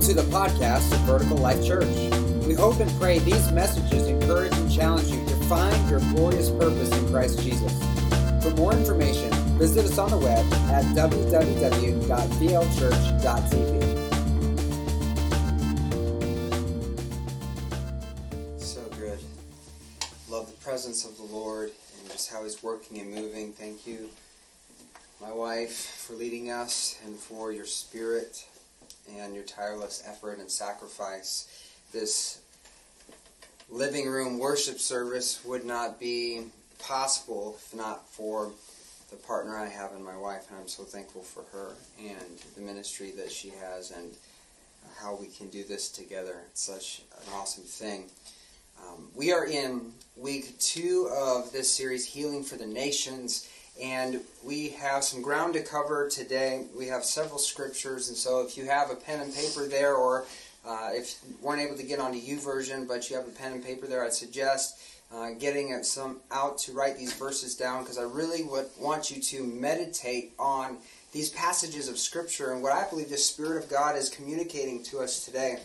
Welcome to the podcast of Vertical Life Church. We hope and pray these messages encourage and challenge you to find your glorious purpose in Christ Jesus. For more information, visit us on the web at www.vlchurch.tv. So good. Love the presence of the Lord and just how He's working and moving. Thank you, my wife, for leading us and for your spirit and your tireless effort and sacrifice. This living room worship service would not be possible if not for the partner I have in my wife, and I'm so thankful for her and the ministry that she has and how we can do this together. It's such an awesome thing. Um, we are in week two of this series, Healing for the Nations, and we have some ground to cover today. We have several scriptures, and so if you have a pen and paper there, or uh, if you weren't able to get onto YouVersion, but you have a pen and paper there, I'd suggest uh, getting some out to write these verses down because I really would want you to meditate on these passages of Scripture and what I believe the Spirit of God is communicating to us today.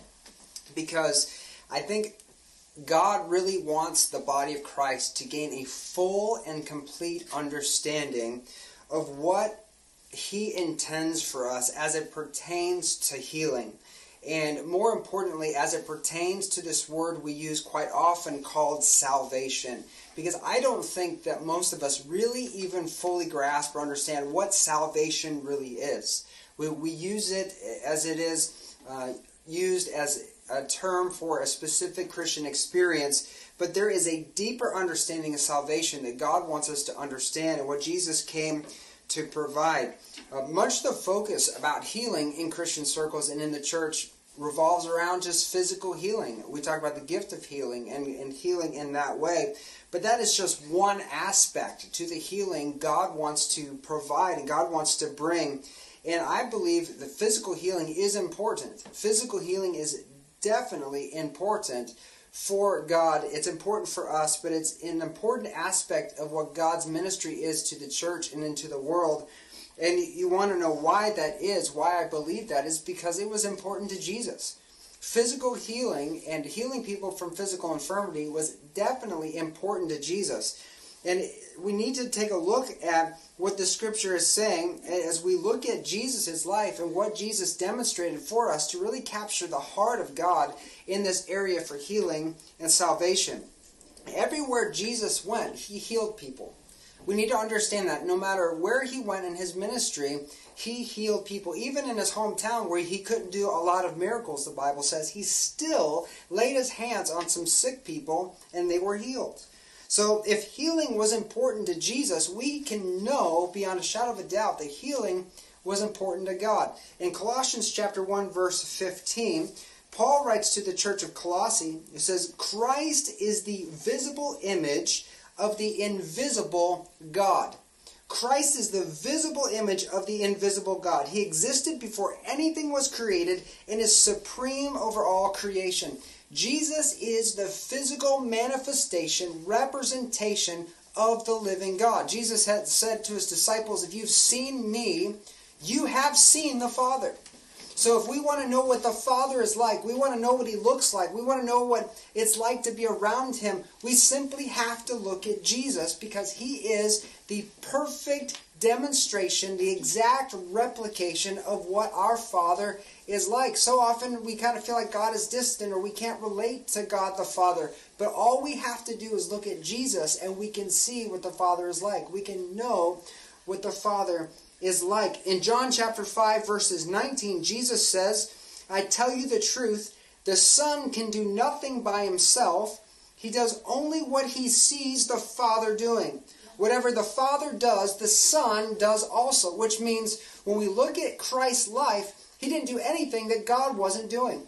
Because I think God really wants the body of Christ to gain a full and complete understanding of what He intends for us as it pertains to healing. And more importantly, as it pertains to this word we use quite often called salvation. Because I don't think that most of us really even fully grasp or understand what salvation really is. We, we use it as it is uh, used as a term for a specific Christian experience, but there is a deeper understanding of salvation that God wants us to understand and what Jesus came to provide. Uh, much the focus about healing in Christian circles and in the church revolves around just physical healing. We talk about the gift of healing and, and healing in that way. But that is just one aspect to the healing God wants to provide and God wants to bring. And I believe the physical healing is important. Physical healing is definitely important for God. It's important for us, but it's an important aspect of what God's ministry is to the church and into the world. And you want to know why that is, why I believe that is because it was important to Jesus. Physical healing and healing people from physical infirmity was definitely important to Jesus. And we need to take a look at what the scripture is saying as we look at Jesus' life and what Jesus demonstrated for us to really capture the heart of God in this area for healing and salvation. Everywhere Jesus went, he healed people. We need to understand that no matter where he went in his ministry, he healed people. Even in his hometown where he couldn't do a lot of miracles, the Bible says, he still laid his hands on some sick people and they were healed. So if healing was important to Jesus, we can know beyond a shadow of a doubt that healing was important to God. In Colossians chapter 1 verse 15, Paul writes to the church of Colossae, it says, Christ is the visible image of the invisible God. Christ is the visible image of the invisible God. He existed before anything was created and is supreme over all creation. Jesus is the physical manifestation, representation of the living God. Jesus had said to his disciples, If you've seen me, you have seen the Father. So if we want to know what the Father is like, we want to know what He looks like, we want to know what it's like to be around Him, we simply have to look at Jesus because He is the perfect demonstration, the exact replication of what our Father is like. So often we kind of feel like God is distant or we can't relate to God the Father. But all we have to do is look at Jesus and we can see what the Father is like. We can know what the Father is like. In John chapter 5, verses 19, Jesus says, I tell you the truth, the Son can do nothing by himself. He does only what he sees the Father doing. Whatever the Father does, the Son does also, which means when we look at Christ's life, he didn't do anything that God wasn't doing.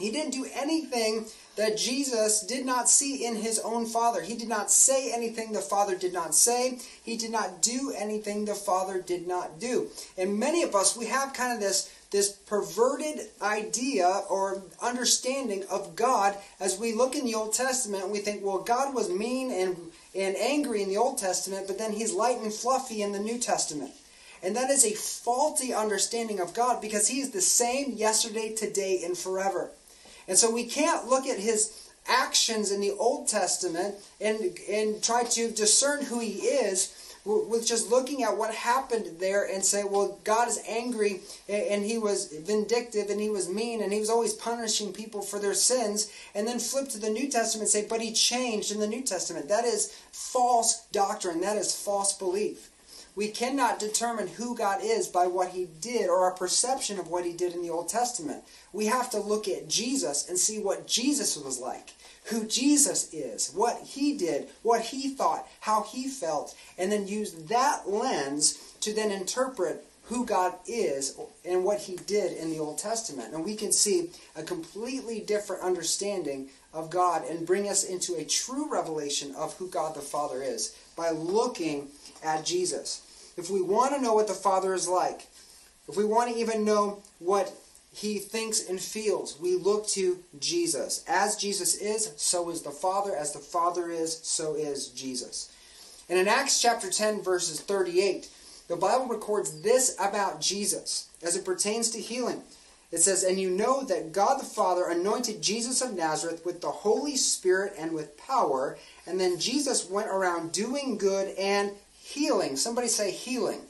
He didn't do anything that Jesus did not see in his own Father. He did not say anything the Father did not say. He did not do anything the Father did not do. And many of us, we have kind of this, this perverted idea or understanding of God as we look in the Old Testament we think, well, God was mean and, and angry in the Old Testament, but then he's light and fluffy in the New Testament. And that is a faulty understanding of God because He is the same yesterday, today, and forever. And so we can't look at His actions in the Old Testament and, and try to discern who He is with just looking at what happened there and say, well, God is angry and he was vindictive and he was mean and he was always punishing people for their sins, and then flip to the New Testament and say, but he changed in the New Testament. That is false doctrine, that is false belief. We cannot determine who God is by what he did or our perception of what he did in the Old Testament. We have to look at Jesus and see what Jesus was like who Jesus is, what he did, what he thought, how he felt, and then use that lens to then interpret who God is and what he did in the Old Testament. And we can see a completely different understanding of God and bring us into a true revelation of who God the Father is by looking at Jesus. If we want to know what the Father is like, if we want to even know what he thinks and feels. We look to Jesus. As Jesus is, so is the Father. As the Father is, so is Jesus. And in Acts chapter 10, verses 38, the Bible records this about Jesus as it pertains to healing. It says, And you know that God the Father anointed Jesus of Nazareth with the Holy Spirit and with power. And then Jesus went around doing good and healing. Somebody say healing.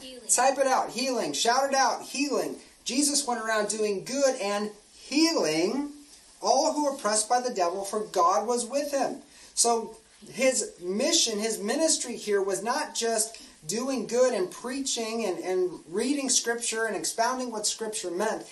healing. Type it out. Healing. Shout it out. Healing. Jesus went around doing good and healing all who were oppressed by the devil, for God was with him. So his mission, his ministry here was not just doing good and preaching and, and reading scripture and expounding what scripture meant.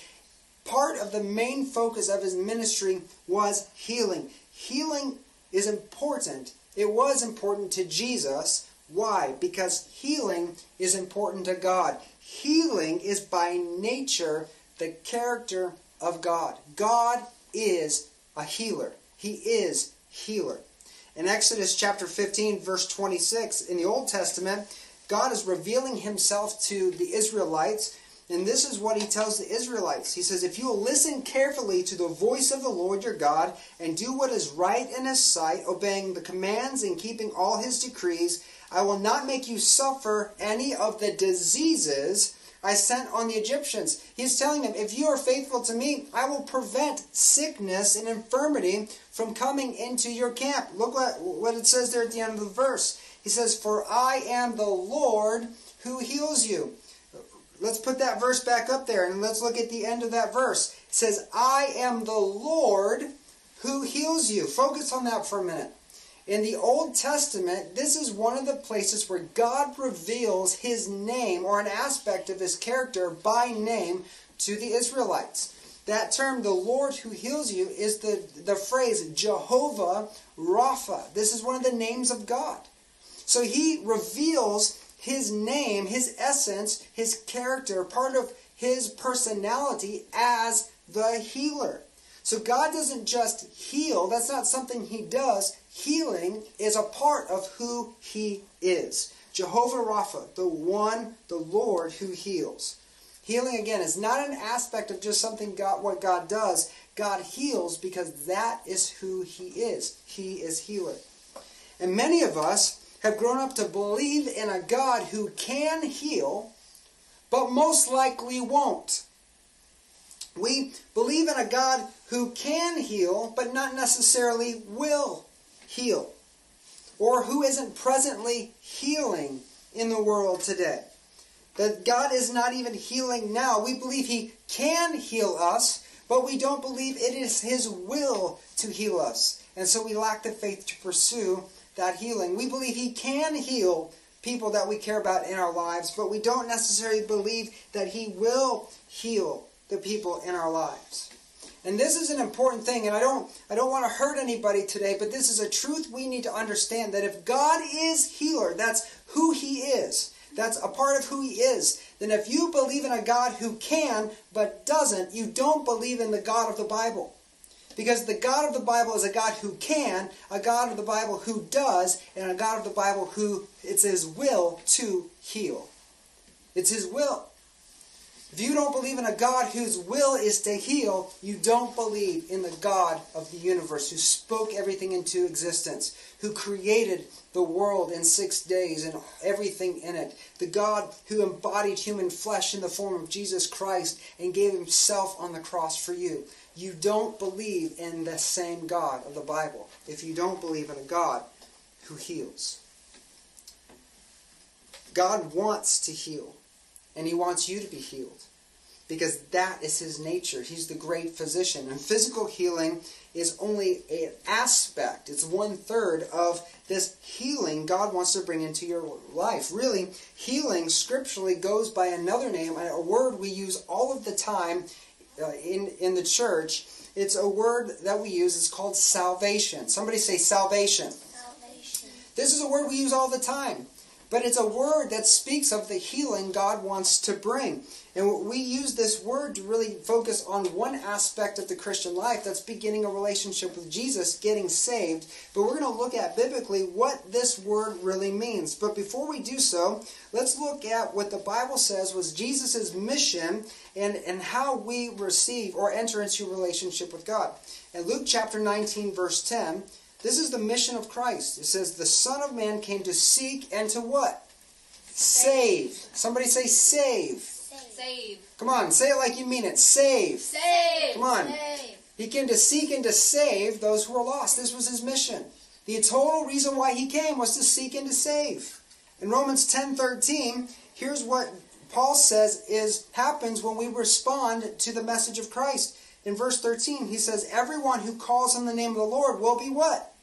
Part of the main focus of his ministry was healing. Healing is important. It was important to Jesus. Why? Because healing is important to God. Healing is by nature the character of God. God is a healer. He is healer. In Exodus chapter 15, verse 26, in the Old Testament, God is revealing himself to the Israelites, and this is what he tells the Israelites. He says, If you will listen carefully to the voice of the Lord your God, and do what is right in his sight, obeying the commands and keeping all his decrees, I will not make you suffer any of the diseases I sent on the Egyptians. He's telling them, if you are faithful to me, I will prevent sickness and infirmity from coming into your camp. Look what, what it says there at the end of the verse. He says, For I am the Lord who heals you. Let's put that verse back up there and let's look at the end of that verse. It says, I am the Lord who heals you. Focus on that for a minute. In the Old Testament, this is one of the places where God reveals his name or an aspect of his character by name to the Israelites. That term, the Lord who heals you, is the, the phrase Jehovah Rapha. This is one of the names of God. So he reveals his name, his essence, his character, part of his personality as the healer. So God doesn't just heal, that's not something he does. Healing is a part of who he is. Jehovah Rapha, the one, the Lord who heals. Healing again is not an aspect of just something God what God does. God heals because that is who he is. He is healer. And many of us have grown up to believe in a God who can heal, but most likely won't. We believe in a God who can heal, but not necessarily will heal, or who isn't presently healing in the world today. That God is not even healing now. We believe He can heal us, but we don't believe it is His will to heal us. And so we lack the faith to pursue that healing. We believe He can heal people that we care about in our lives, but we don't necessarily believe that He will heal the people in our lives. And this is an important thing, and I don't I don't want to hurt anybody today, but this is a truth we need to understand that if God is healer, that's who he is. That's a part of who he is. Then if you believe in a God who can but doesn't, you don't believe in the God of the Bible. Because the God of the Bible is a God who can, a God of the Bible who does, and a God of the Bible who it's his will to heal. It's his will. If you don't believe in a God whose will is to heal, you don't believe in the God of the universe who spoke everything into existence, who created the world in six days and everything in it. The God who embodied human flesh in the form of Jesus Christ and gave himself on the cross for you. You don't believe in the same God of the Bible if you don't believe in a God who heals. God wants to heal, and He wants you to be healed because that is His nature. He's the great physician. And physical healing is only an aspect, it's one third of this healing God wants to bring into your life. Really, healing scripturally goes by another name, a word we use all of the time uh, in, in the church. It's a word that we use. It's called salvation. Somebody say salvation. Salvation. This is a word we use all the time. But it's a word that speaks of the healing God wants to bring. And we use this word to really focus on one aspect of the Christian life that's beginning a relationship with Jesus, getting saved. But we're going to look at biblically what this word really means. But before we do so, let's look at what the Bible says was Jesus' mission and, and how we receive or enter into a relationship with God. In Luke chapter 19, verse 10, this is the mission of Christ. It says, The Son of Man came to seek and to what? Save. Somebody say save. Save. Come on, say it like you mean it. Save. Save. Come on. Save. He came to seek and to save those who are lost. This was his mission. The total reason why he came was to seek and to save. In Romans 10:13, here's what Paul says is happens when we respond to the message of Christ. In verse 13, he says, Everyone who calls on the name of the Lord will be what?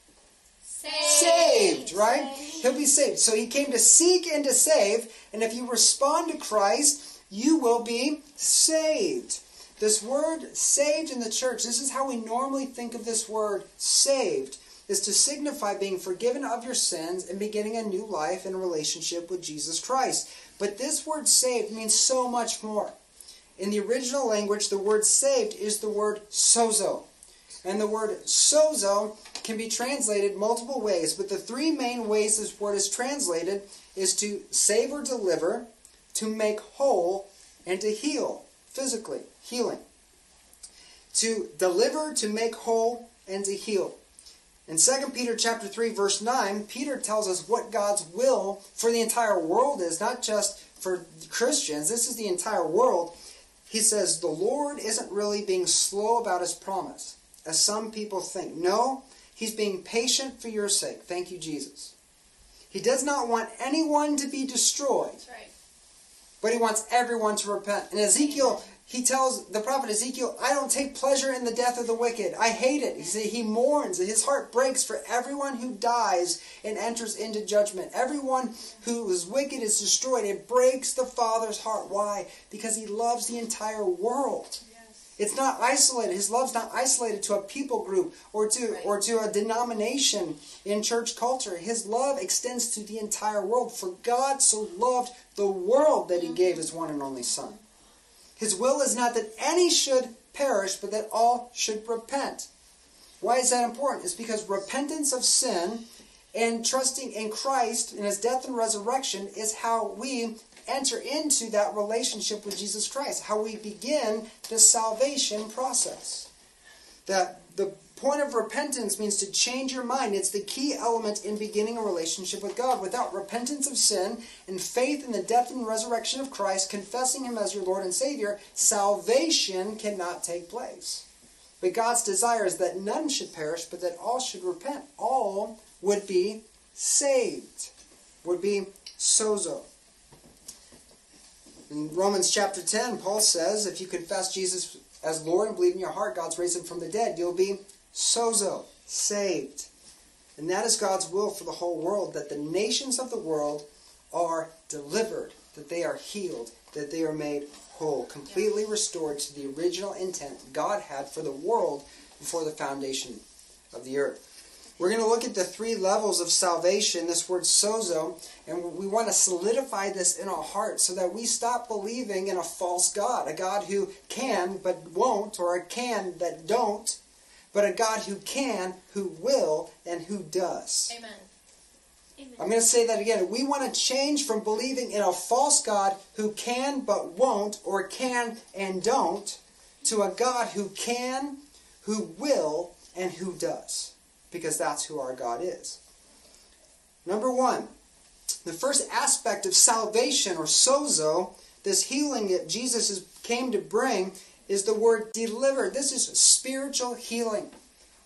Saved, right? He'll be saved. So he came to seek and to save, and if you respond to Christ, you will be saved. This word saved in the church, this is how we normally think of this word saved, is to signify being forgiven of your sins and beginning a new life in a relationship with Jesus Christ. But this word saved means so much more. In the original language, the word saved is the word sozo. And the word sozo can be translated multiple ways, but the three main ways this word is translated is to save or deliver, to make whole, and to heal physically, healing. To deliver, to make whole, and to heal. In 2 Peter chapter 3 verse 9, Peter tells us what God's will for the entire world is, not just for Christians. This is the entire world. He says the Lord isn't really being slow about his promise, as some people think. No, he's being patient for your sake. Thank you, Jesus. He does not want anyone to be destroyed, That's right. but he wants everyone to repent. And Ezekiel, he tells the prophet Ezekiel, I don't take pleasure in the death of the wicked. I hate it. He said he mourns. His heart breaks for everyone who dies and enters into judgment. Everyone who is wicked is destroyed. It breaks the Father's heart. Why? Because he loves the entire world. It's not isolated. His love's not isolated to a people group or to Right. or to a denomination in church culture. His love extends to the entire world. For God so loved the world that he mm-hmm. gave his one and only son. His will is not that any should perish, but that all should repent. Why is that important? It's because repentance of sin and trusting in Christ in his death and resurrection is how we enter into that relationship with Jesus Christ, how we begin the salvation process. That the point of repentance means to change your mind. It's the key element in beginning a relationship with God. Without repentance of sin and faith in the death and resurrection of Christ, confessing Him as your Lord and Savior, salvation cannot take place. But God's desire is that none should perish, but that all should repent. All would be saved, would be sozo. In Romans chapter 10, Paul says, if you confess Jesus as Lord and believe in your heart God's raised him from the dead, you'll be sozo, saved. And that is God's will for the whole world, that the nations of the world are delivered, that they are healed, that they are made whole, completely restored to the original intent God had for the world before the foundation of the earth. We're going to look at the three levels of salvation, this word sozo, and we want to solidify this in our hearts so that we stop believing in a false God, a God who can but won't, or a can that don't, but a God who can, who will, and who does. Amen. I'm going to say that again. We want to change from believing in a false God who can but won't, or can and don't, to a God who can, who will, and who does. Because that's who our God is. Number one, the first aspect of salvation, or sozo, this healing that Jesus came to bring, is the word delivered. This is spiritual healing.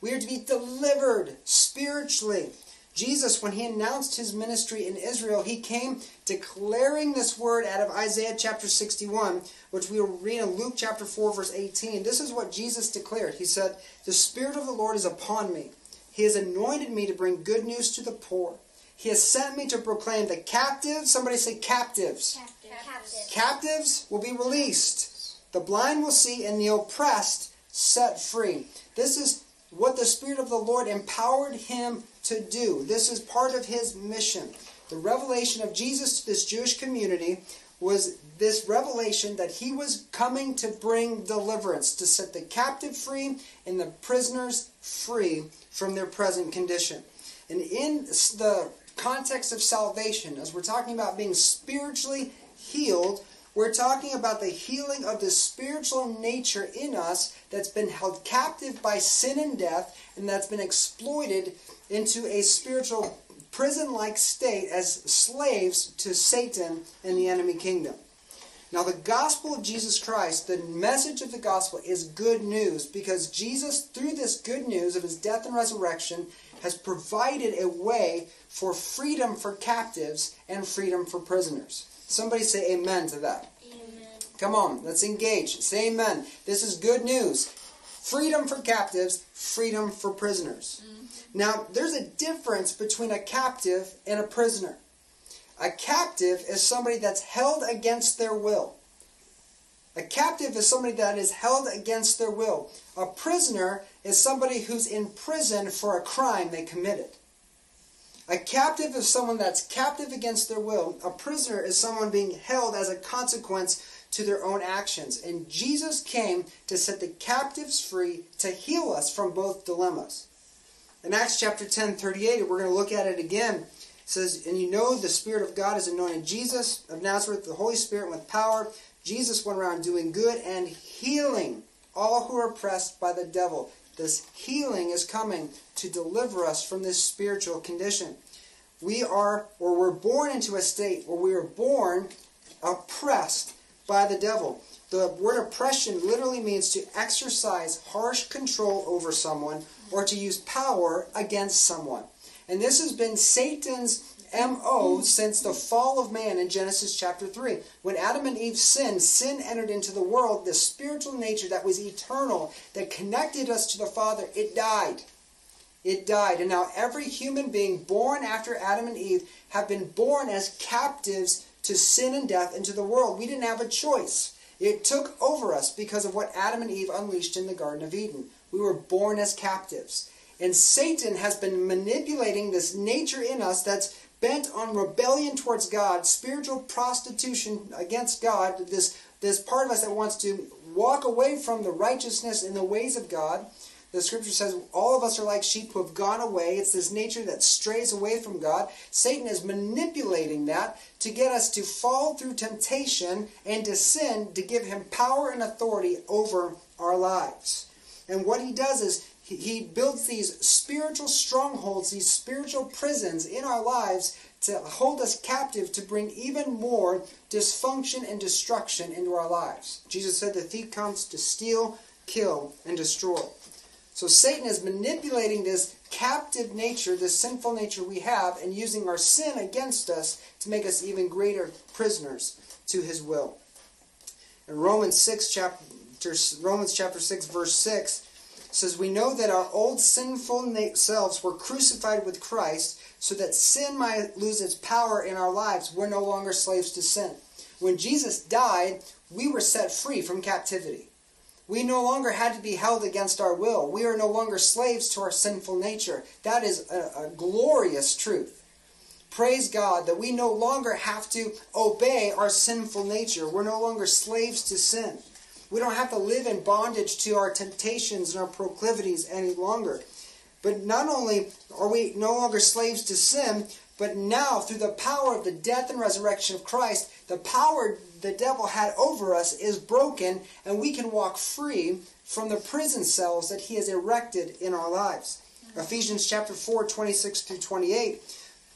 We are to be delivered spiritually. Jesus, when he announced his ministry in Israel, he came declaring this word out of Isaiah chapter 61, which we read in Luke chapter 4, verse 18. This is what Jesus declared. He said, The Spirit of the Lord is upon me. He has anointed me to bring good news to the poor. He has sent me to proclaim the captives. Somebody say captives. Captive. Captives will be released. The blind will see, and the oppressed set free. This is what the Spirit of the Lord empowered him to do. This is part of his mission. The revelation of Jesus to this Jewish community was this revelation that he was coming to bring deliverance, to set the captive free and the prisoners free from their present condition. And in the context of salvation, as we're talking about being spiritually healed, we're talking about the healing of the spiritual nature in us that's been held captive by sin and death and that's been exploited into a spiritual prison like state as slaves to Satan and the enemy kingdom. Now, the gospel of Jesus Christ, the message of the gospel is good news because Jesus, through this good news of his death and resurrection, has provided a way for freedom for captives and freedom for prisoners. Somebody say amen to that. Amen. Come on, let's engage. Say amen. This is good news. Freedom for captives, freedom for prisoners. Mm-hmm. Now, there's a difference between a captive and a prisoner. A captive is somebody that's held against their will. A captive is somebody that is held against their will. A prisoner is somebody who's in prison for a crime they committed. A captive is someone that's captive against their will. A prisoner is someone being held as a consequence to their own actions. And Jesus came to set the captives free to heal us from both dilemmas. In Acts chapter 10, 38, we're going to look at it again. It says, And you know the Spirit of God has anointed Jesus of Nazareth, the Holy Spirit with power. Jesus went around doing good and healing all who are oppressed by the devil. This healing is coming to deliver us from this spiritual condition. We are, or we're born into a state where we are born oppressed by the devil. The word oppression literally means to exercise harsh control over someone or to use power against someone. And this has been Satan's MO since the fall of man in Genesis chapter 3. When Adam and Eve sinned, sin entered into the world, the spiritual nature that was eternal, that connected us to the Father, it died. It died. And now every human being born after Adam and Eve have been born as captives to sin and death into the world. We didn't have a choice. It took over us because of what Adam and Eve unleashed in the Garden of Eden. We were born as captives. And Satan has been manipulating this nature in us that's bent on rebellion towards God, spiritual prostitution against God, this, this part of us that wants to walk away from the righteousness and the ways of God. The scripture says all of us are like sheep who have gone away. It's this nature that strays away from God. Satan is manipulating that to get us to fall through temptation and to sin to give him power and authority over our lives. And what he does is he builds these spiritual strongholds, these spiritual prisons in our lives to hold us captive to bring even more dysfunction and destruction into our lives. Jesus said the thief comes to steal, kill, and destroy. So Satan is manipulating this captive nature, this sinful nature we have, and using our sin against us to make us even greater prisoners to his will. In Romans 6 chapter Romans chapter 6 verse 6 says we know that our old sinful selves were crucified with Christ so that sin might lose its power in our lives. We're no longer slaves to sin. When Jesus died, we were set free from captivity. We no longer had to be held against our will. We are no longer slaves to our sinful nature. That is a, a glorious truth. Praise God that we no longer have to obey our sinful nature. We're no longer slaves to sin. We don't have to live in bondage to our temptations and our proclivities any longer. But not only are we no longer slaves to sin, But now, through the power of the death and resurrection of Christ, the power the devil had over us is broken, and we can walk free from the prison cells that he has erected in our lives. Ephesians chapter 4, 26 through 28,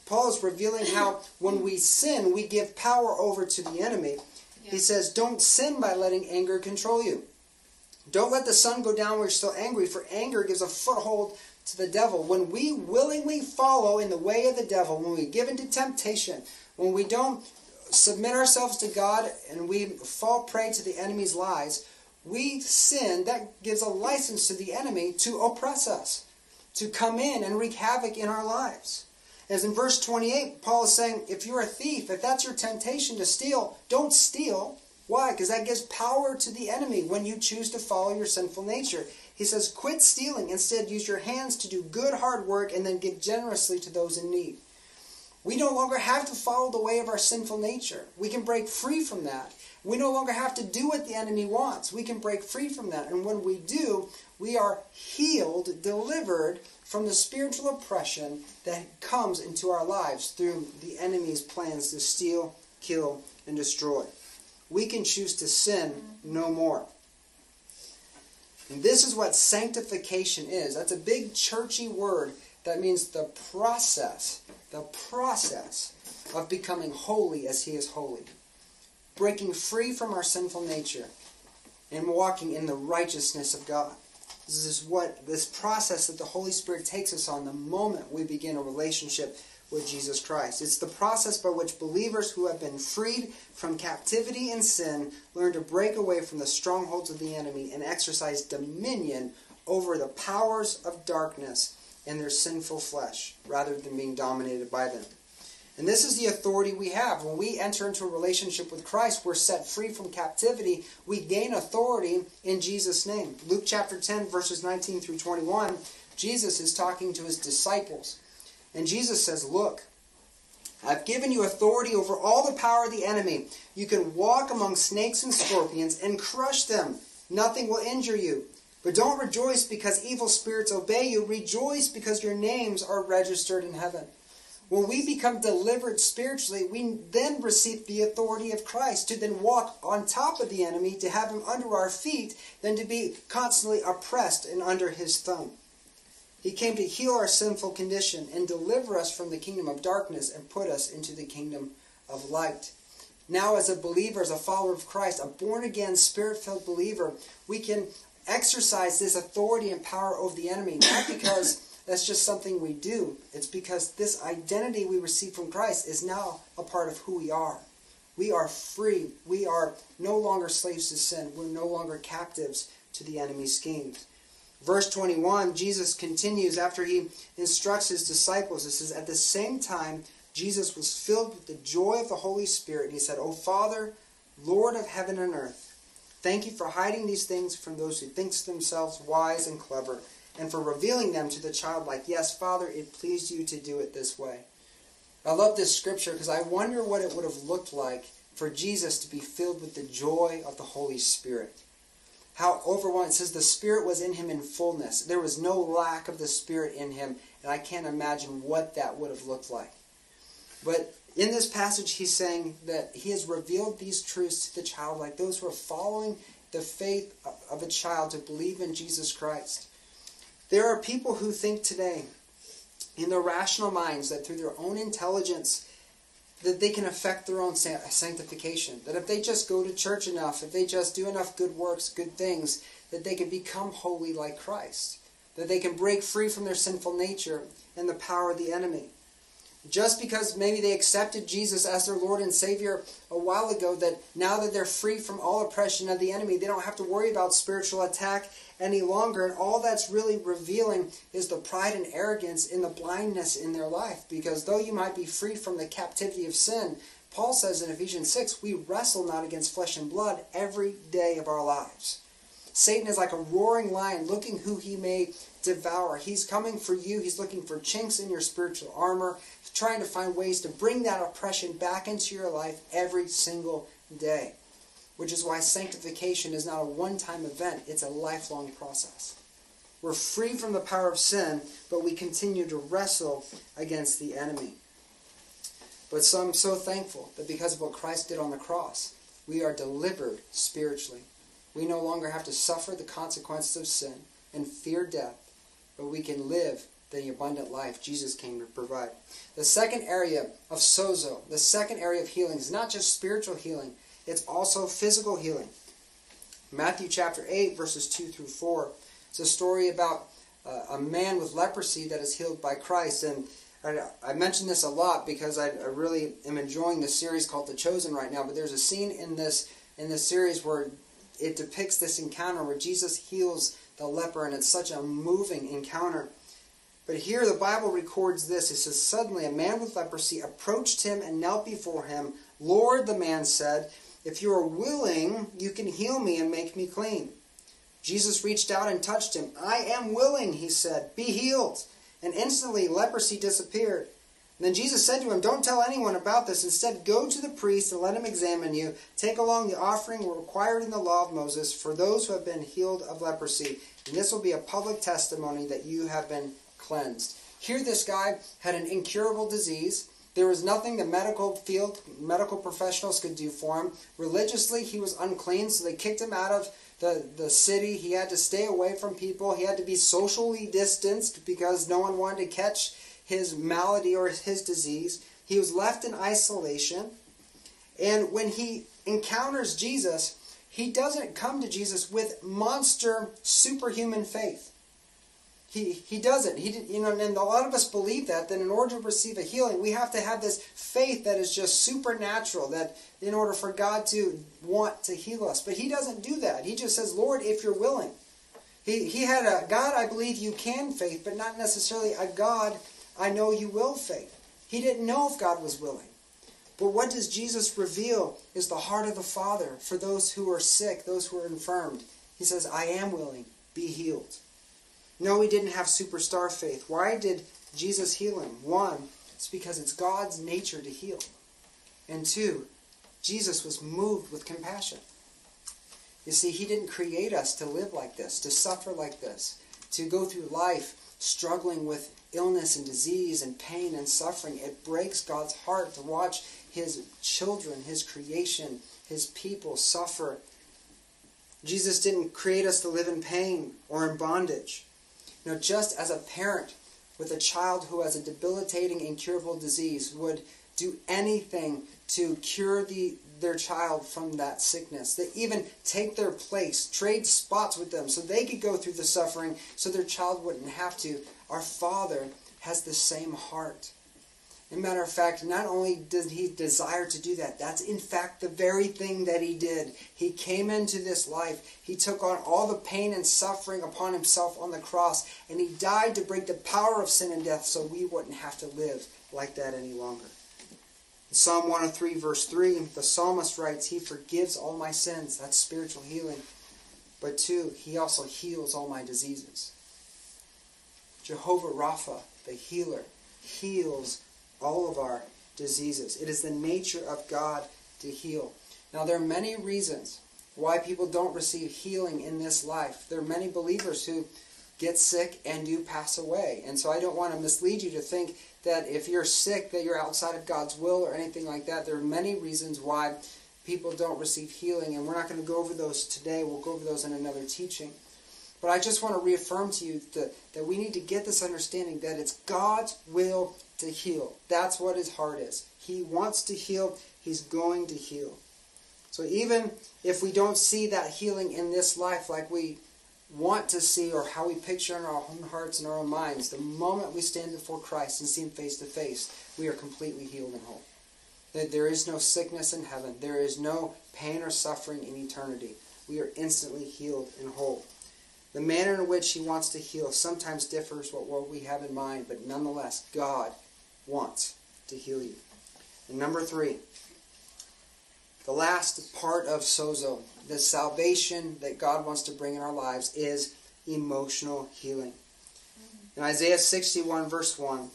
Paul is revealing how when we sin, we give power over to the enemy. He says, Don't sin by letting anger control you. Don't let the sun go down when you're still angry, for anger gives a foothold to the devil. When we willingly follow in the way of the devil, when we give into temptation, when we don't submit ourselves to God and we fall prey to the enemy's lies, we sin. That gives a license to the enemy to oppress us, to come in and wreak havoc in our lives. As in verse 28, Paul is saying, if you're a thief, if that's your temptation to steal, don't steal. Why? Because that gives power to the enemy when you choose to follow your sinful nature. He says, quit stealing. Instead, use your hands to do good, hard work and then give generously to those in need. We no longer have to follow the way of our sinful nature. We can break free from that. We no longer have to do what the enemy wants. We can break free from that. And when we do, we are healed, delivered from the spiritual oppression that comes into our lives through the enemy's plans to steal, kill, and destroy we can choose to sin no more. And this is what sanctification is. That's a big churchy word that means the process, the process of becoming holy as He is holy. Breaking free from our sinful nature and walking in the righteousness of God. This is what this process that the Holy Spirit takes us on the moment we begin a relationship with Jesus Christ. It's the process by which believers who have been freed from captivity and sin learn to break away from the strongholds of the enemy and exercise dominion over the powers of darkness and their sinful flesh rather than being dominated by them. And this is the authority we have. When we enter into a relationship with Christ, we're set free from captivity. We gain authority in Jesus' name. Luke chapter 10, verses 19 through 21, Jesus is talking to his disciples. And Jesus says, Look, I've given you authority over all the power of the enemy. You can walk among snakes and scorpions and crush them. Nothing will injure you. But don't rejoice because evil spirits obey you. Rejoice because your names are registered in heaven. When we become delivered spiritually, we then receive the authority of Christ to then walk on top of the enemy, to have him under our feet, than to be constantly oppressed and under his thumb. He came to heal our sinful condition and deliver us from the kingdom of darkness and put us into the kingdom of light. Now, as a believer, as a follower of Christ, a born again, spirit filled believer, we can exercise this authority and power over the enemy, not because that's just something we do, it's because this identity we receive from Christ is now a part of who we are. We are free. We are no longer slaves to sin. We're no longer captives to the enemy's schemes. Verse 21, Jesus continues after he instructs his disciples. It says, At the same time, Jesus was filled with the joy of the Holy Spirit, and he said, O Father, Lord of heaven and earth, thank you for hiding these things from those who think themselves wise and clever, and for revealing them to the childlike. Yes, Father, it pleased you to do it this way. I love this scripture because I wonder what it would have looked like for Jesus to be filled with the joy of the Holy Spirit how overwhelming. It says the Spirit was in him in fullness. There was no lack of the Spirit in him, and I can't imagine what that would have looked like. But in this passage, he's saying that he has revealed these truths to the child, like those who are following the faith of a child to believe in Jesus Christ. There are people who think today, in their rational minds, that through their own intelligence, that they can affect their own sanctification. That if they just go to church enough, if they just do enough good works, good things, that they can become holy like Christ. That they can break free from their sinful nature and the power of the enemy. Just because maybe they accepted Jesus as their Lord and Savior a while ago, that now that they're free from all oppression of the enemy, they don't have to worry about spiritual attack any longer. And all that's really revealing is the pride and arrogance in the blindness in their life. Because though you might be free from the captivity of sin, Paul says in Ephesians 6, we wrestle not against flesh and blood every day of our lives. Satan is like a roaring lion looking who he may devour. He's coming for you. He's looking for chinks in your spiritual armor, trying to find ways to bring that oppression back into your life every single day which is why sanctification is not a one time event, it's a lifelong process. We're free from the power of sin, but we continue to wrestle against the enemy. But so I'm so thankful that because of what Christ did on the cross, we are delivered spiritually. We no longer have to suffer the consequences of sin and fear death, but we can live the abundant life Jesus came to provide. The second area of sozo, the second area of healing, is not just spiritual healing, it's also physical healing. Matthew chapter 8, verses 2 through 4. It's a story about uh, a man with leprosy that is healed by Christ. And I, I mention this a lot because I, I really am enjoying the series called The Chosen right now. But there's a scene in this in this series where it depicts this encounter where Jesus heals the leper, and it's such a moving encounter. But here the Bible records this. It says, Suddenly a man with leprosy approached him and knelt before him. Lord, the man said, if you are willing, you can heal me and make me clean. Jesus reached out and touched him. I am willing, he said. Be healed. And instantly leprosy disappeared. And then Jesus said to him, Don't tell anyone about this. Instead, go to the priest and let him examine you. Take along the offering required in the law of Moses for those who have been healed of leprosy. And this will be a public testimony that you have been cleansed. Here, this guy had an incurable disease. There was nothing the medical field, medical professionals could do for him. Religiously, he was unclean, so they kicked him out of the, the city. He had to stay away from people. He had to be socially distanced because no one wanted to catch his malady or his disease. He was left in isolation. And when he encounters Jesus, he doesn't come to Jesus with monster superhuman faith. He, he doesn't. He you know, and a lot of us believe that. That in order to receive a healing, we have to have this faith that is just supernatural. That in order for God to want to heal us, but He doesn't do that. He just says, "Lord, if you're willing." He he had a God. I believe you can faith, but not necessarily a God. I know you will faith. He didn't know if God was willing. But what does Jesus reveal is the heart of the Father for those who are sick, those who are infirmed. He says, "I am willing. Be healed." No, he didn't have superstar faith. Why did Jesus heal him? One, it's because it's God's nature to heal. And two, Jesus was moved with compassion. You see, he didn't create us to live like this, to suffer like this, to go through life struggling with illness and disease and pain and suffering. It breaks God's heart to watch his children, his creation, his people suffer. Jesus didn't create us to live in pain or in bondage. You know, just as a parent with a child who has a debilitating, incurable disease would do anything to cure the, their child from that sickness. They even take their place, trade spots with them so they could go through the suffering so their child wouldn't have to. Our Father has the same heart. A matter of fact, not only did he desire to do that, that's in fact the very thing that he did. He came into this life. He took on all the pain and suffering upon himself on the cross, and he died to break the power of sin and death so we wouldn't have to live like that any longer. In Psalm 103, verse 3, the psalmist writes, He forgives all my sins. That's spiritual healing. But two, He also heals all my diseases. Jehovah Rapha, the healer, heals all of our diseases. It is the nature of God to heal. Now, there are many reasons why people don't receive healing in this life. There are many believers who get sick and do pass away. And so I don't want to mislead you to think that if you're sick that you're outside of God's will or anything like that. There are many reasons why people don't receive healing and we're not going to go over those today. We'll go over those in another teaching. But I just want to reaffirm to you that, that we need to get this understanding that it's God's will to heal. That's what his heart is. He wants to heal, he's going to heal. So even if we don't see that healing in this life like we want to see or how we picture in our own hearts and our own minds, the moment we stand before Christ and see him face to face, we are completely healed and whole. That there is no sickness in heaven, there is no pain or suffering in eternity. We are instantly healed and whole. The manner in which he wants to heal sometimes differs what, what we have in mind, but nonetheless, God wants to heal you. And number three, the last part of sozo, the salvation that God wants to bring in our lives, is emotional healing. In Isaiah 61, verse 1,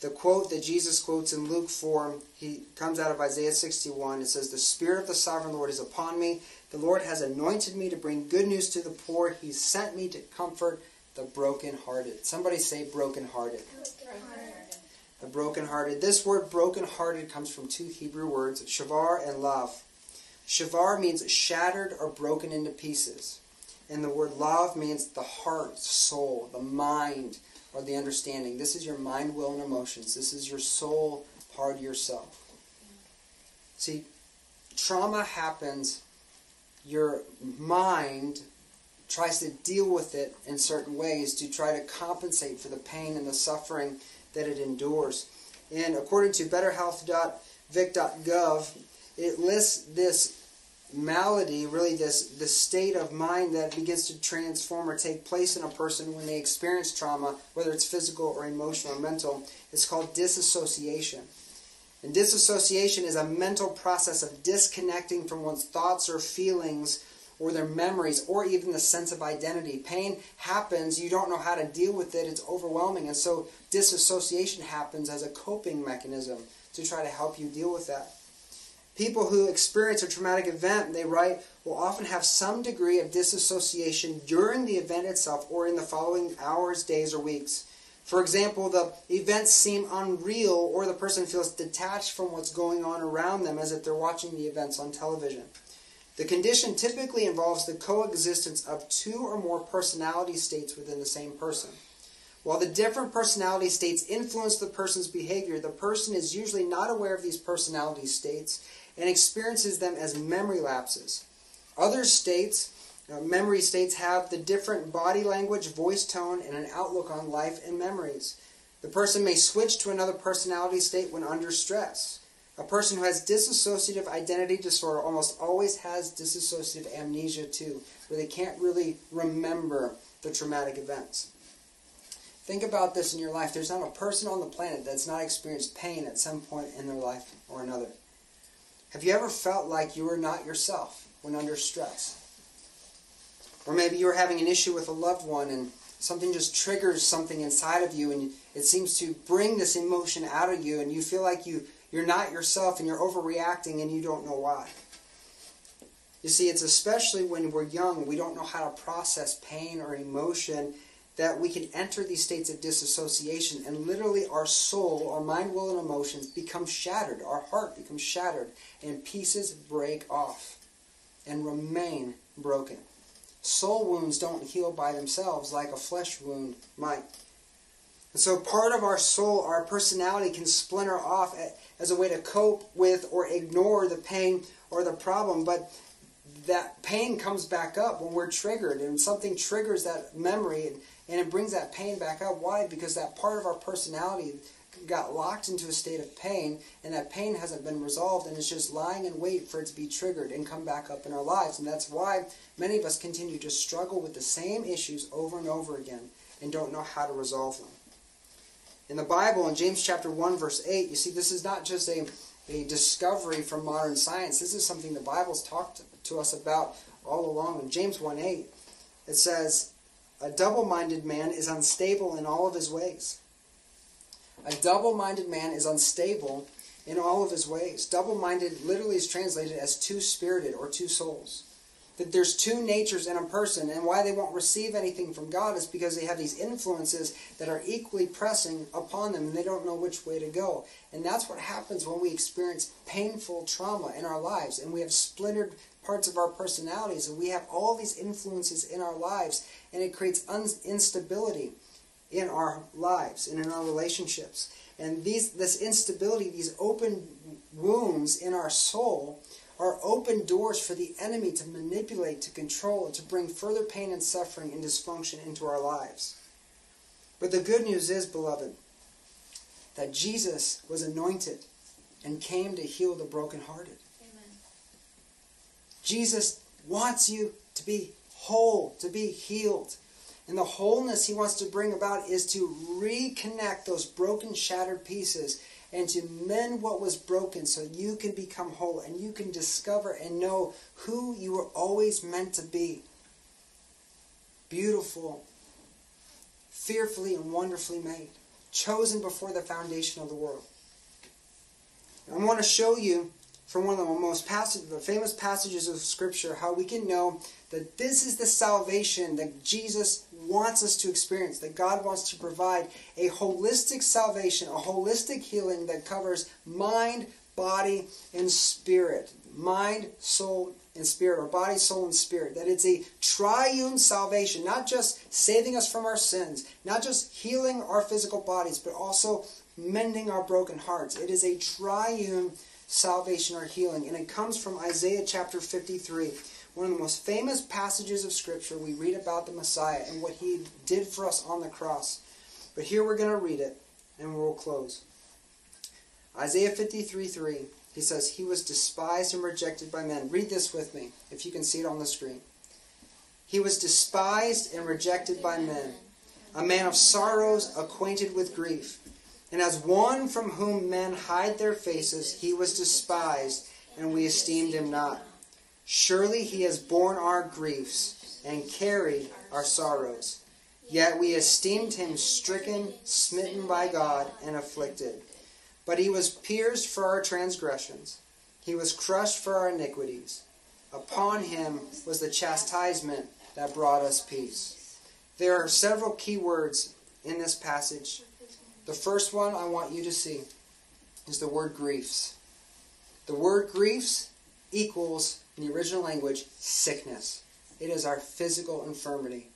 the quote that Jesus quotes in Luke 4, he comes out of Isaiah 61. It says, The Spirit of the Sovereign Lord is upon me. The Lord has anointed me to bring good news to the poor. He sent me to comfort the brokenhearted. Somebody say brokenhearted. Brokenhearted. The brokenhearted. This word brokenhearted comes from two Hebrew words, shavar and lav. Shavar means shattered or broken into pieces. And the word lav means the heart, soul, the mind, or the understanding. This is your mind, will, and emotions. This is your soul part of yourself. See, trauma happens, your mind tries to deal with it in certain ways to try to compensate for the pain and the suffering that it endures. And according to betterhealth.vic.gov, it lists this malady, really this, this state of mind that begins to transform or take place in a person when they experience trauma, whether it's physical or emotional or mental. It's called disassociation. And disassociation is a mental process of disconnecting from one's thoughts or feelings or their memories or even the sense of identity. Pain happens, you don't know how to deal with it, it's overwhelming. And so disassociation happens as a coping mechanism to try to help you deal with that. People who experience a traumatic event, they write, will often have some degree of disassociation during the event itself or in the following hours, days, or weeks. For example, the events seem unreal or the person feels detached from what's going on around them as if they're watching the events on television. The condition typically involves the coexistence of two or more personality states within the same person. While the different personality states influence the person's behavior, the person is usually not aware of these personality states and experiences them as memory lapses. Other states, uh, memory states, have the different body language, voice tone, and an outlook on life and memories. The person may switch to another personality state when under stress. A person who has dissociative identity disorder almost always has dissociative amnesia too, where they can't really remember the traumatic events. Think about this in your life. There's not a person on the planet that's not experienced pain at some point in their life or another. Have you ever felt like you were not yourself when under stress? Or maybe you're having an issue with a loved one and something just triggers something inside of you and it seems to bring this emotion out of you and you feel like you you're not yourself and you're overreacting and you don't know why. You see, it's especially when we're young, we don't know how to process pain or emotion, that we can enter these states of disassociation and literally our soul, our mind, will, and emotions become shattered. Our heart becomes shattered and pieces break off and remain broken. Soul wounds don't heal by themselves like a flesh wound might. And so part of our soul, our personality can splinter off as a way to cope with or ignore the pain or the problem. But that pain comes back up when we're triggered and something triggers that memory and, and it brings that pain back up. Why? Because that part of our personality got locked into a state of pain and that pain hasn't been resolved and it's just lying in wait for it to be triggered and come back up in our lives. And that's why many of us continue to struggle with the same issues over and over again and don't know how to resolve them. In the Bible, in James chapter 1, verse 8, you see this is not just a, a discovery from modern science. This is something the Bible's talked to us about all along. In James 1 8, it says, A double minded man is unstable in all of his ways. A double minded man is unstable in all of his ways. Double minded literally is translated as two spirited or two souls that there's two natures in a person, and why they won't receive anything from God is because they have these influences that are equally pressing upon them, and they don't know which way to go. And that's what happens when we experience painful trauma in our lives, and we have splintered parts of our personalities, and we have all these influences in our lives, and it creates un- instability in our lives and in our relationships. And these, this instability, these open wounds in our soul, are open doors for the enemy to manipulate, to control, and to bring further pain and suffering and dysfunction into our lives. But the good news is, beloved, that Jesus was anointed and came to heal the brokenhearted. Amen. Jesus wants you to be whole, to be healed. And the wholeness he wants to bring about is to reconnect those broken, shattered pieces and to mend what was broken so you can become whole and you can discover and know who you were always meant to be. Beautiful, fearfully and wonderfully made, chosen before the foundation of the world. I want to show you from one of the most passage, the famous passages of Scripture how we can know that this is the salvation that Jesus wants us to experience, that God wants to provide a holistic salvation, a holistic healing that covers mind, body, and spirit. Mind, soul, and spirit, or body, soul, and spirit. That it's a triune salvation, not just saving us from our sins, not just healing our physical bodies, but also mending our broken hearts. It is a triune salvation or healing, and it comes from Isaiah chapter 53 one of the most famous passages of Scripture. We read about the Messiah and what he did for us on the cross. But here we're going to read it, and we'll close. Isaiah 53 3, he says, He was despised and rejected by men. Read this with me, if you can see it on the screen. He was despised and rejected by men, a man of sorrows, acquainted with grief. And as one from whom men hide their faces, he was despised, and we esteemed him not. Surely he has borne our griefs and carried our sorrows. Yet we esteemed him stricken, smitten by God, and afflicted. But he was pierced for our transgressions, he was crushed for our iniquities. Upon him was the chastisement that brought us peace. There are several key words in this passage. The first one I want you to see is the word griefs. The word griefs equals in the original language, sickness. It is our physical infirmity.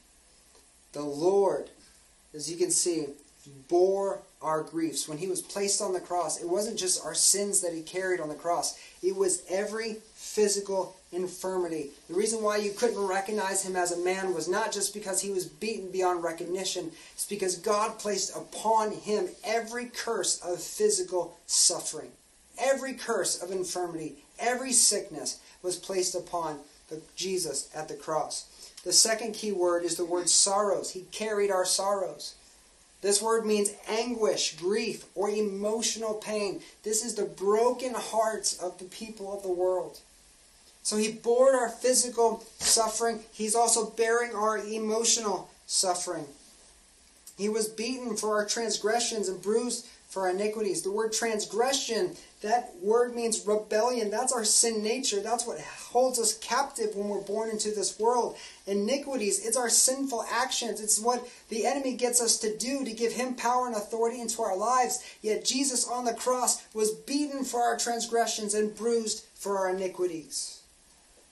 The Lord, as you can see, bore our griefs. When he was placed on the cross, it wasn't just our sins that he carried on the cross, it was every physical infirmity. The reason why you couldn't recognize him as a man was not just because he was beaten beyond recognition, it's because God placed upon him every curse of physical suffering, every curse of infirmity, every sickness was placed upon the, Jesus at the cross. The second key word is the word sorrows. He carried our sorrows. This word means anguish, grief, or emotional pain. This is the broken hearts of the people of the world. So he bore our physical suffering. He's also bearing our emotional suffering. He was beaten for our transgressions and bruised for our iniquities. The word transgression that word means rebellion. That's our sin nature. That's what holds us captive when we're born into this world. Iniquities, it's our sinful actions. It's what the enemy gets us to do to give him power and authority into our lives. Yet Jesus on the cross was beaten for our transgressions and bruised for our iniquities.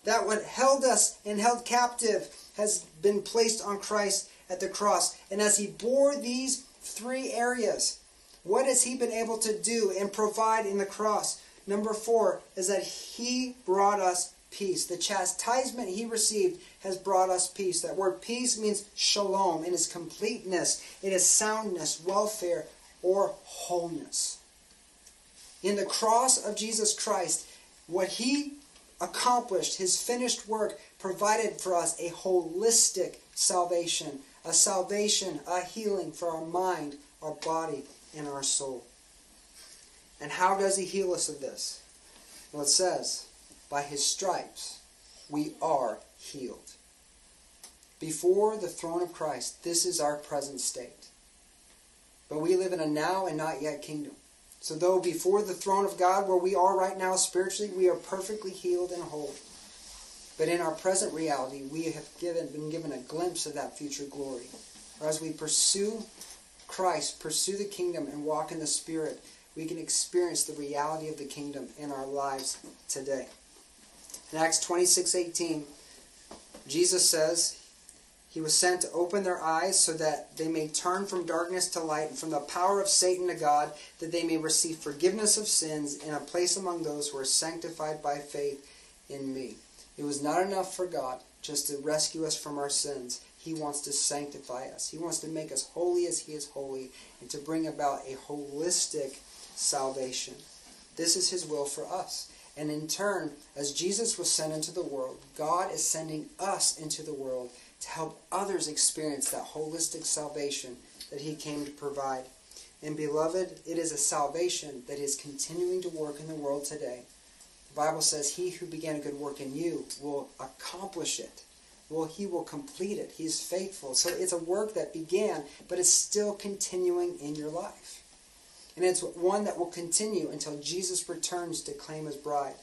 That what held us and held captive has been placed on Christ at the cross. And as he bore these three areas, what has he been able to do and provide in the cross? Number four is that he brought us peace. The chastisement he received has brought us peace. That word peace means shalom in its completeness, it is soundness, welfare, or wholeness. In the cross of Jesus Christ, what he accomplished, his finished work, provided for us a holistic salvation, a salvation, a healing for our mind, our body, and our soul. And how does he heal us of this? Well, it says, by his stripes we are healed. Before the throne of Christ, this is our present state. But we live in a now and not yet kingdom. So, though before the throne of God, where we are right now spiritually, we are perfectly healed and whole. But in our present reality, we have given, been given a glimpse of that future glory. Or as we pursue Christ, pursue the kingdom, and walk in the Spirit, we can experience the reality of the kingdom in our lives today. In Acts 26 18, Jesus says, He was sent to open their eyes so that they may turn from darkness to light and from the power of Satan to God, that they may receive forgiveness of sins and a place among those who are sanctified by faith in me. It was not enough for God just to rescue us from our sins. He wants to sanctify us. He wants to make us holy as He is holy and to bring about a holistic salvation. This is His will for us. And in turn, as Jesus was sent into the world, God is sending us into the world to help others experience that holistic salvation that He came to provide. And beloved, it is a salvation that is continuing to work in the world today. The Bible says, He who began a good work in you will accomplish it well, he will complete it. He's faithful. So it's a work that began, but it's still continuing in your life. And it's one that will continue until Jesus returns to claim his bride.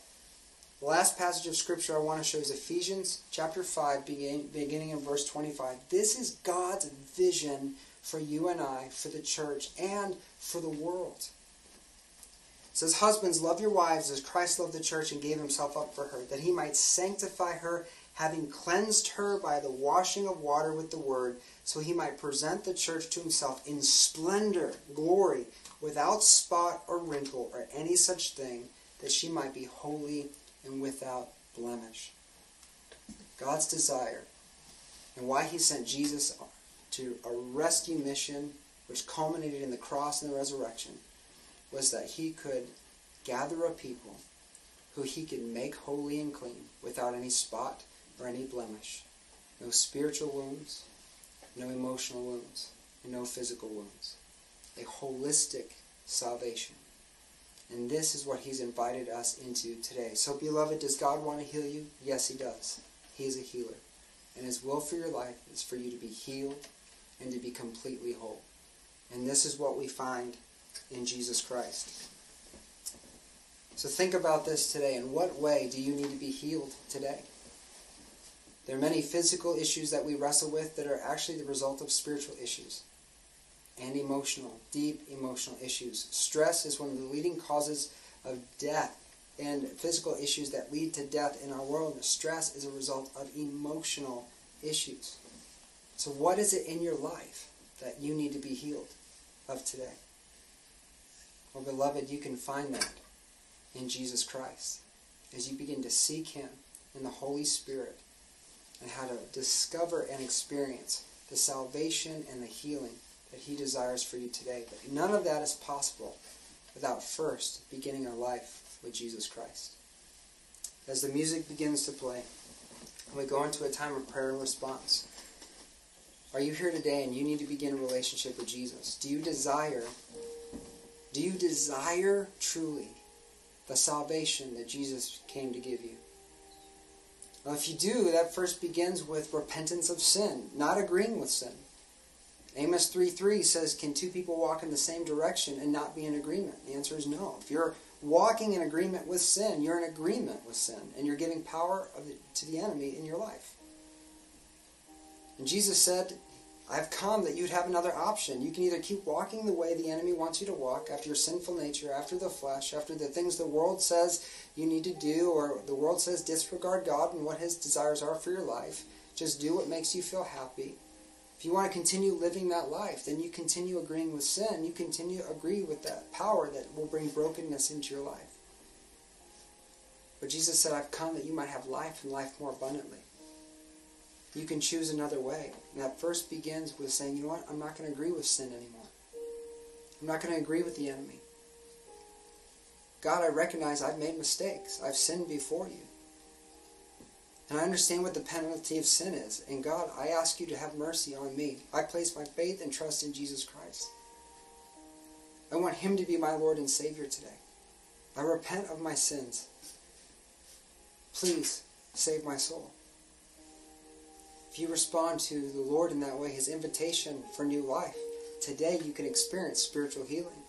The last passage of Scripture I want to show is Ephesians chapter 5, begin, beginning in verse 25. This is God's vision for you and I, for the church, and for the world. It says, Husbands, love your wives as Christ loved the church and gave himself up for her, that he might sanctify her, having cleansed her by the washing of water with the word, so he might present the church to himself in splendor, glory, without spot or wrinkle or any such thing, that she might be holy and without blemish. God's desire and why he sent Jesus to a rescue mission which culminated in the cross and the resurrection was that he could gather a people who he could make holy and clean without any spot or any blemish. No spiritual wounds, no emotional wounds, and no physical wounds. A holistic salvation. And this is what he's invited us into today. So, beloved, does God want to heal you? Yes, he does. He is a healer. And his will for your life is for you to be healed and to be completely whole. And this is what we find in Jesus Christ. So think about this today. In what way do you need to be healed today? There are many physical issues that we wrestle with that are actually the result of spiritual issues and emotional, deep emotional issues. Stress is one of the leading causes of death and physical issues that lead to death in our world. And stress is a result of emotional issues. So, what is it in your life that you need to be healed of today? Well, beloved, you can find that in Jesus Christ as you begin to seek Him in the Holy Spirit and how to discover and experience the salvation and the healing that He desires for you today. But none of that is possible without first beginning our life with Jesus Christ. As the music begins to play, we go into a time of prayer and response. Are you here today and you need to begin a relationship with Jesus? Do you desire do you desire truly the salvation that Jesus came to give you? Well, if you do, that first begins with repentance of sin, not agreeing with sin. Amos 3.3 says, Can two people walk in the same direction and not be in agreement? The answer is no. If you're walking in agreement with sin, you're in agreement with sin, and you're giving power the, to the enemy in your life. And Jesus said, I have come that you'd have another option. You can either keep walking the way the enemy wants you to walk, after your sinful nature, after the flesh, after the things the world says you need to do, or the world says disregard God and what his desires are for your life. Just do what makes you feel happy. If you want to continue living that life, then you continue agreeing with sin. You continue agree with that power that will bring brokenness into your life. But Jesus said, I've come that you might have life and life more abundantly. You can choose another way. And that first begins with saying, you know what? I'm not going to agree with sin anymore. I'm not going to agree with the enemy. God, I recognize I've made mistakes. I've sinned before you. And I understand what the penalty of sin is. And God, I ask you to have mercy on me. I place my faith and trust in Jesus Christ. I want Him to be my Lord and Savior today. I repent of my sins. Please save my soul. If you respond to the Lord in that way, His invitation for new life, today you can experience spiritual healing.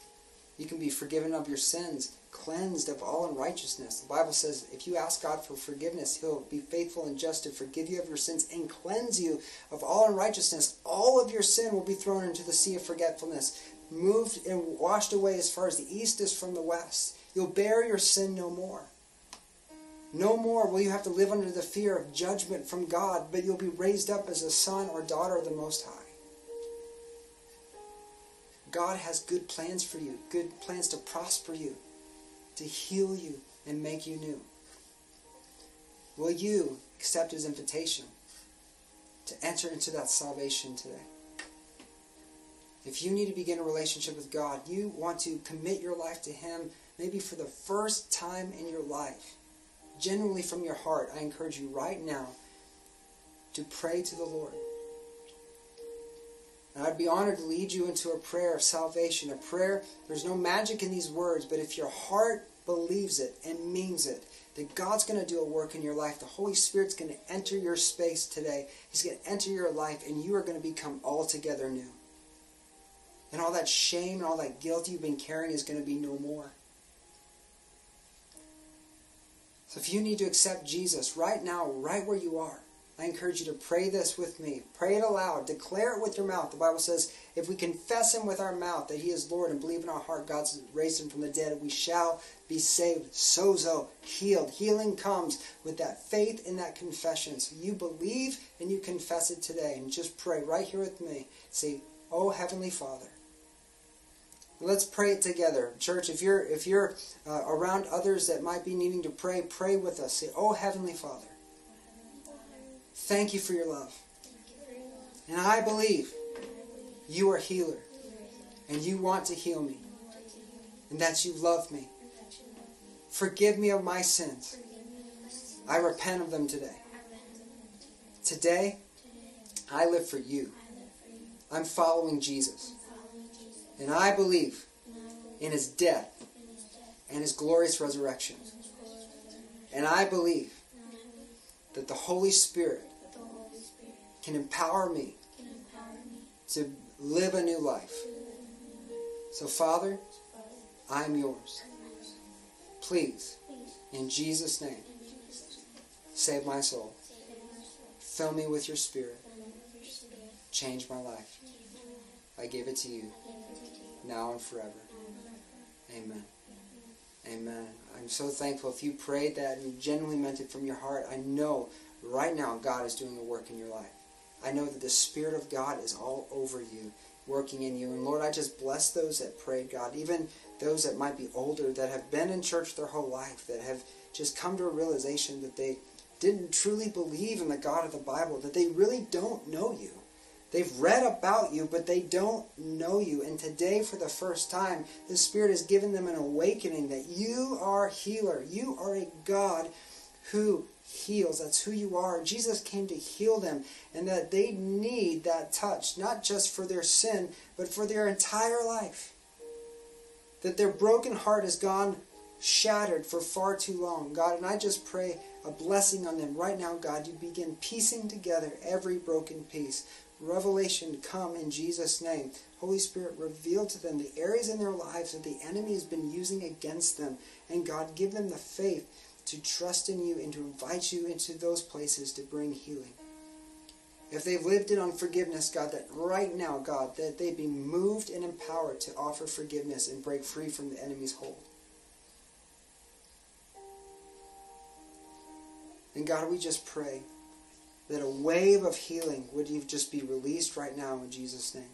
You can be forgiven of your sins cleansed of all unrighteousness. The Bible says if you ask God for forgiveness, He'll be faithful and just to forgive you of your sins and cleanse you of all unrighteousness. All of your sin will be thrown into the sea of forgetfulness, moved and washed away as far as the east is from the west. You'll bear your sin no more. No more will you have to live under the fear of judgment from God, but you'll be raised up as a son or daughter of the Most High. God has good plans for you, good plans to prosper you to heal you and make you new. Will you accept his invitation to enter into that salvation today? If you need to begin a relationship with God, you want to commit your life to him maybe for the first time in your life, genuinely from your heart, I encourage you right now to pray to the Lord. And I'd be honored to lead you into a prayer of salvation, a prayer, there's no magic in these words, but if your heart believes it and means it, that God's going to do a work in your life. The Holy Spirit's going to enter your space today. He's going to enter your life, and you are going to become altogether new. And all that shame and all that guilt you've been carrying is going to be no more. So if you need to accept Jesus right now, right where you are, I encourage you to pray this with me. Pray it aloud. Declare it with your mouth. The Bible says, if we confess him with our mouth that he is Lord and believe in our heart God's raised him from the dead, we shall be saved. Sozo, healed. Healing comes with that faith in that confession. So you believe and you confess it today. And just pray right here with me. Say, Oh Heavenly Father. Let's pray it together, church. If you're if you're uh, around others that might be needing to pray, pray with us. Say, "Oh Heavenly Father, thank you for your love, and I believe you are healer, and you want to heal me, and that you love me. Forgive me of my sins. I repent of them today. Today, I live for you. I'm following Jesus. And I believe in his death and his glorious resurrection. And I believe that the Holy Spirit can empower me to live a new life. So, Father, I'm yours. Please, in Jesus' name, save my soul. Fill me with your spirit. Change my life. I give it to you now and forever. Amen. Amen. I'm so thankful if you prayed that and you genuinely meant it from your heart. I know right now God is doing a work in your life. I know that the Spirit of God is all over you, working in you. And Lord, I just bless those that prayed, God, even those that might be older, that have been in church their whole life, that have just come to a realization that they didn't truly believe in the God of the Bible, that they really don't know you. They've read about you, but they don't know you. And today, for the first time, the Spirit has given them an awakening that you are healer. You are a God who heals. That's who you are. Jesus came to heal them, and that they need that touch, not just for their sin, but for their entire life. That their broken heart has gone shattered for far too long, God. And I just pray a blessing on them right now, God. You begin piecing together every broken piece revelation come in Jesus' name. Holy Spirit, reveal to them the areas in their lives that the enemy has been using against them. And God, give them the faith to trust in you and to invite you into those places to bring healing. If they've lived in unforgiveness, God, that right now, God, that they be moved and empowered to offer forgiveness and break free from the enemy's hold. And God, we just pray that a wave of healing would just be released right now in Jesus' name.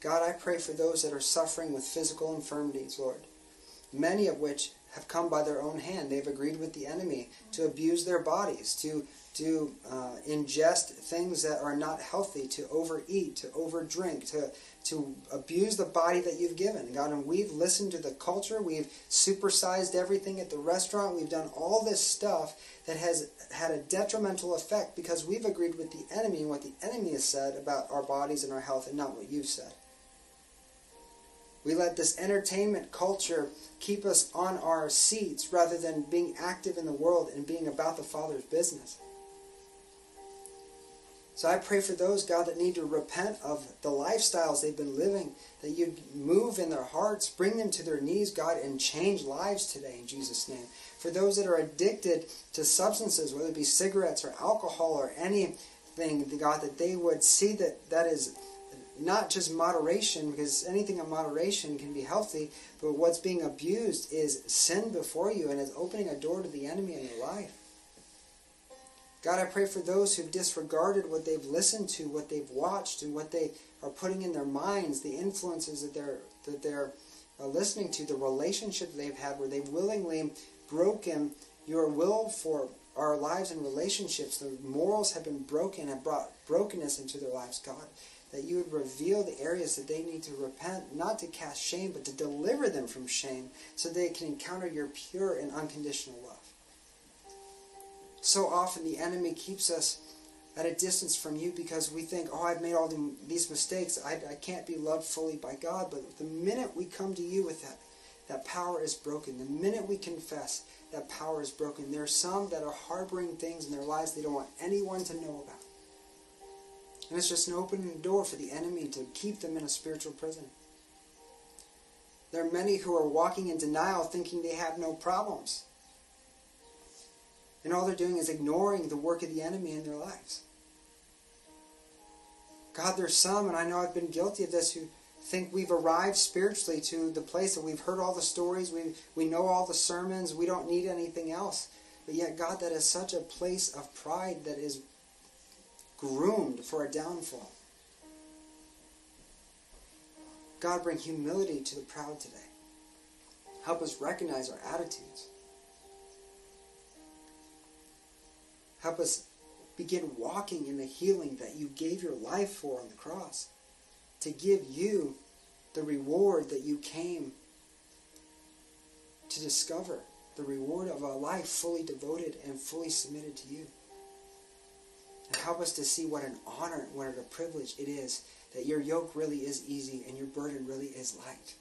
God, I pray for those that are suffering with physical infirmities, Lord, many of which have come by their own hand. They've agreed with the enemy to abuse their bodies, to to uh, ingest things that are not healthy, to overeat, to overdrink, to to abuse the body that you've given, God. And we've listened to the culture. We've supersized everything at the restaurant. We've done all this stuff that has had a detrimental effect because we've agreed with the enemy and what the enemy has said about our bodies and our health, and not what you've said. We let this entertainment culture keep us on our seats rather than being active in the world and being about the Father's business. So I pray for those, God, that need to repent of the lifestyles they've been living, that you move in their hearts, bring them to their knees, God, and change lives today in Jesus' name. For those that are addicted to substances, whether it be cigarettes or alcohol or anything, God, that they would see that that is not just moderation, because anything in moderation can be healthy, but what's being abused is sin before you and is opening a door to the enemy in your life. God, I pray for those who've disregarded what they've listened to, what they've watched, and what they are putting in their minds, the influences that they're that they're uh, listening to, the relationship they've had, where they've willingly broken your will for our lives and relationships. The morals have been broken and brought brokenness into their lives, God. That you would reveal the areas that they need to repent, not to cast shame, but to deliver them from shame, so they can encounter your pure and unconditional love. So often the enemy keeps us at a distance from you because we think, oh, I've made all the, these mistakes. I, I can't be loved fully by God. But the minute we come to you with that, that power is broken. The minute we confess, that power is broken. There are some that are harboring things in their lives they don't want anyone to know about. And it's just an opening door for the enemy to keep them in a spiritual prison. There are many who are walking in denial thinking they have no problems. And all they're doing is ignoring the work of the enemy in their lives. God, there's some, and I know I've been guilty of this, who think we've arrived spiritually to the place that we've heard all the stories, we, we know all the sermons, we don't need anything else. But yet, God, that is such a place of pride that is groomed for a downfall. God, bring humility to the proud today. Help us recognize our attitudes. Help us begin walking in the healing that you gave your life for on the cross. To give you the reward that you came to discover. The reward of a life fully devoted and fully submitted to you. And help us to see what an honor, what a privilege it is that your yoke really is easy and your burden really is light.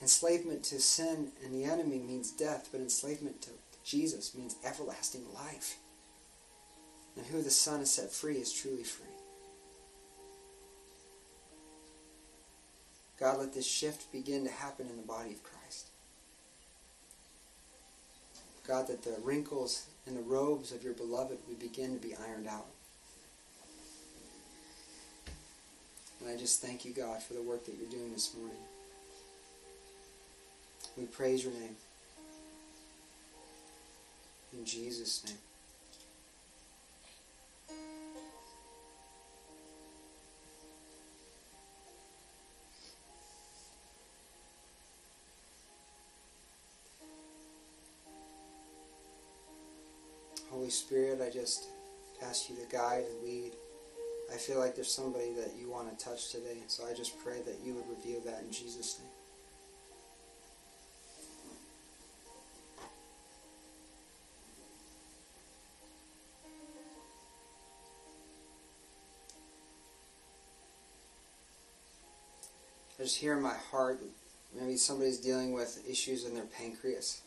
Enslavement to sin and the enemy means death, but enslavement to Jesus means everlasting life. And who the Son has set free is truly free. God, let this shift begin to happen in the body of Christ. God, that the wrinkles in the robes of your beloved would begin to be ironed out. And I just thank you, God, for the work that you're doing this morning. We praise your name. In Jesus' name. Spirit, I just ask you to guide and lead. I feel like there's somebody that you want to touch today, so I just pray that you would reveal that in Jesus' name. I just hear in my heart maybe somebody's dealing with issues in their pancreas.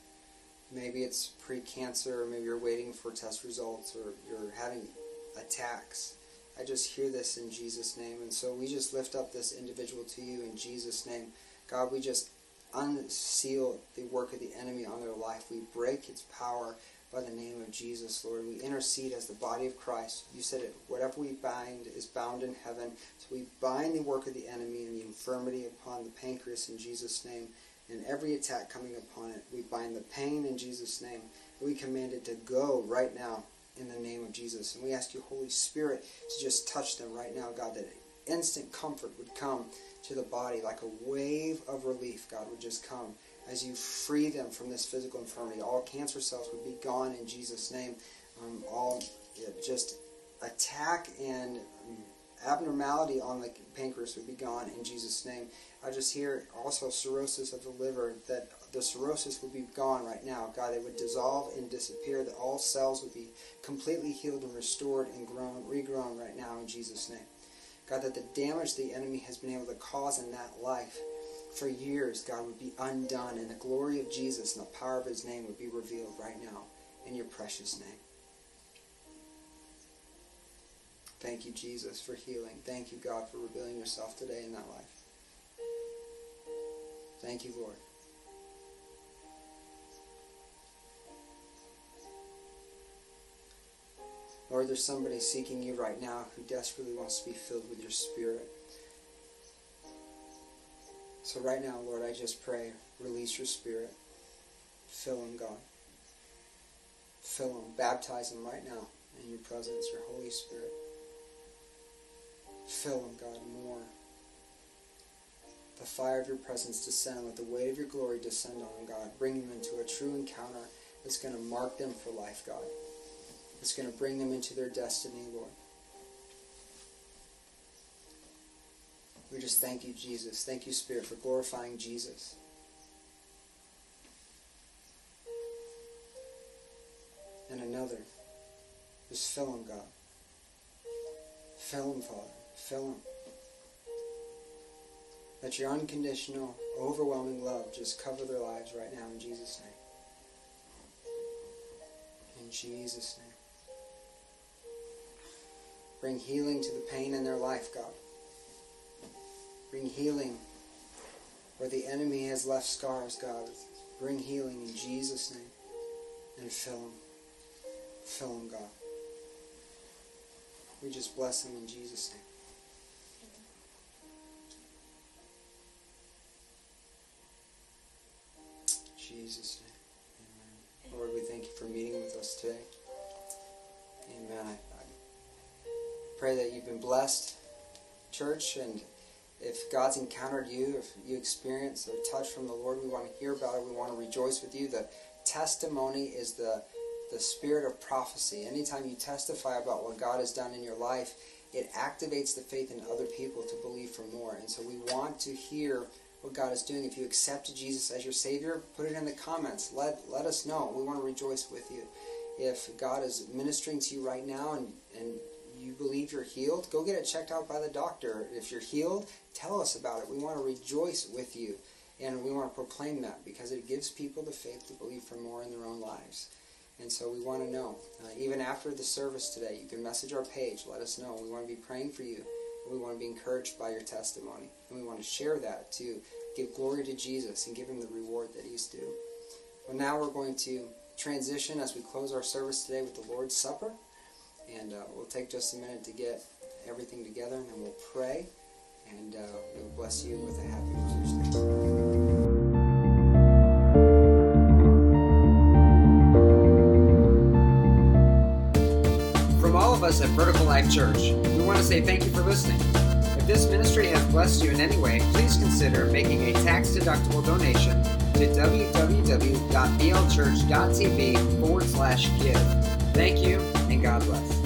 Maybe it's pre-cancer, or maybe you're waiting for test results, or you're having attacks. I just hear this in Jesus' name. And so we just lift up this individual to you in Jesus' name. God, we just unseal the work of the enemy on their life. We break its power by the name of Jesus, Lord. We intercede as the body of Christ. You said it, whatever we bind is bound in heaven. So we bind the work of the enemy and the infirmity upon the pancreas in Jesus' name. And every attack coming upon it, we bind the pain in Jesus' name. We command it to go right now in the name of Jesus. And we ask you, Holy Spirit, to just touch them right now, God, that instant comfort would come to the body like a wave of relief, God, would just come as you free them from this physical infirmity. All cancer cells would be gone in Jesus' name. Um, all yeah, just attack and abnormality on the pancreas would be gone in Jesus' name. I just hear also cirrhosis of the liver, that the cirrhosis would be gone right now. God, it would dissolve and disappear, that all cells would be completely healed and restored and grown, regrown right now in Jesus' name. God, that the damage the enemy has been able to cause in that life for years, God, would be undone, and the glory of Jesus and the power of his name would be revealed right now in your precious name. Thank you, Jesus, for healing. Thank you, God, for revealing yourself today in that life. Thank you, Lord. Lord, there's somebody seeking you right now who desperately wants to be filled with your Spirit. So, right now, Lord, I just pray, release your Spirit. Fill him, God. Fill him. Baptize him right now in your presence, your Holy Spirit. Fill them, God, more. The fire of your presence descend. Let the weight of your glory descend on him, God. Bring them into a true encounter that's going to mark them for life, God. It's going to bring them into their destiny, Lord. We just thank you, Jesus. Thank you, Spirit, for glorifying Jesus. And another. Just fill him, God. Fill him, Father. Fill him. Let your unconditional, overwhelming love just cover their lives right now in Jesus' name. In Jesus' name. Bring healing to the pain in their life, God. Bring healing where the enemy has left scars, God. Bring healing in Jesus' name. and fill them. Fill them, God. We just bless them in Jesus' name. Jesus' name. Amen. Lord, we thank you for meeting with us today. Amen. I, pray that you've been blessed, church, and if God's encountered you, if you experience a touch from the Lord, we want to hear about it. We want to rejoice with you. The testimony is the the spirit of prophecy. Anytime you testify about what God has done in your life, it activates the faith in other people to believe for more. And so we want to hear what God is doing. If you accepted Jesus as your Savior, put it in the comments. Let let us know. We want to rejoice with you. If God is ministering to you right now and, and you believe you're healed, go get it checked out by the doctor. If you're healed, tell us about it. We want to rejoice with you. And we want to proclaim that because it gives people the faith to believe for more in their own lives. And so we want to know. Uh, even after the service today, you can message our page. Let us know. We want to be praying for you. We want to be encouraged by your testimony. And we want to share that to give glory to Jesus and give him the reward that he's due. Well, now we're going to transition as we close our service today with the Lord's Supper. And uh, we'll take just a minute to get everything together, and then we'll pray. And uh, we'll bless you with a happy Mother's Day. From all of us at Vertical Life Church, we want to say thank you for listening. If this ministry has blessed you in any way, please consider making a tax-deductible donation to www.blchurch.tv forward slash give. Thank you, and God bless.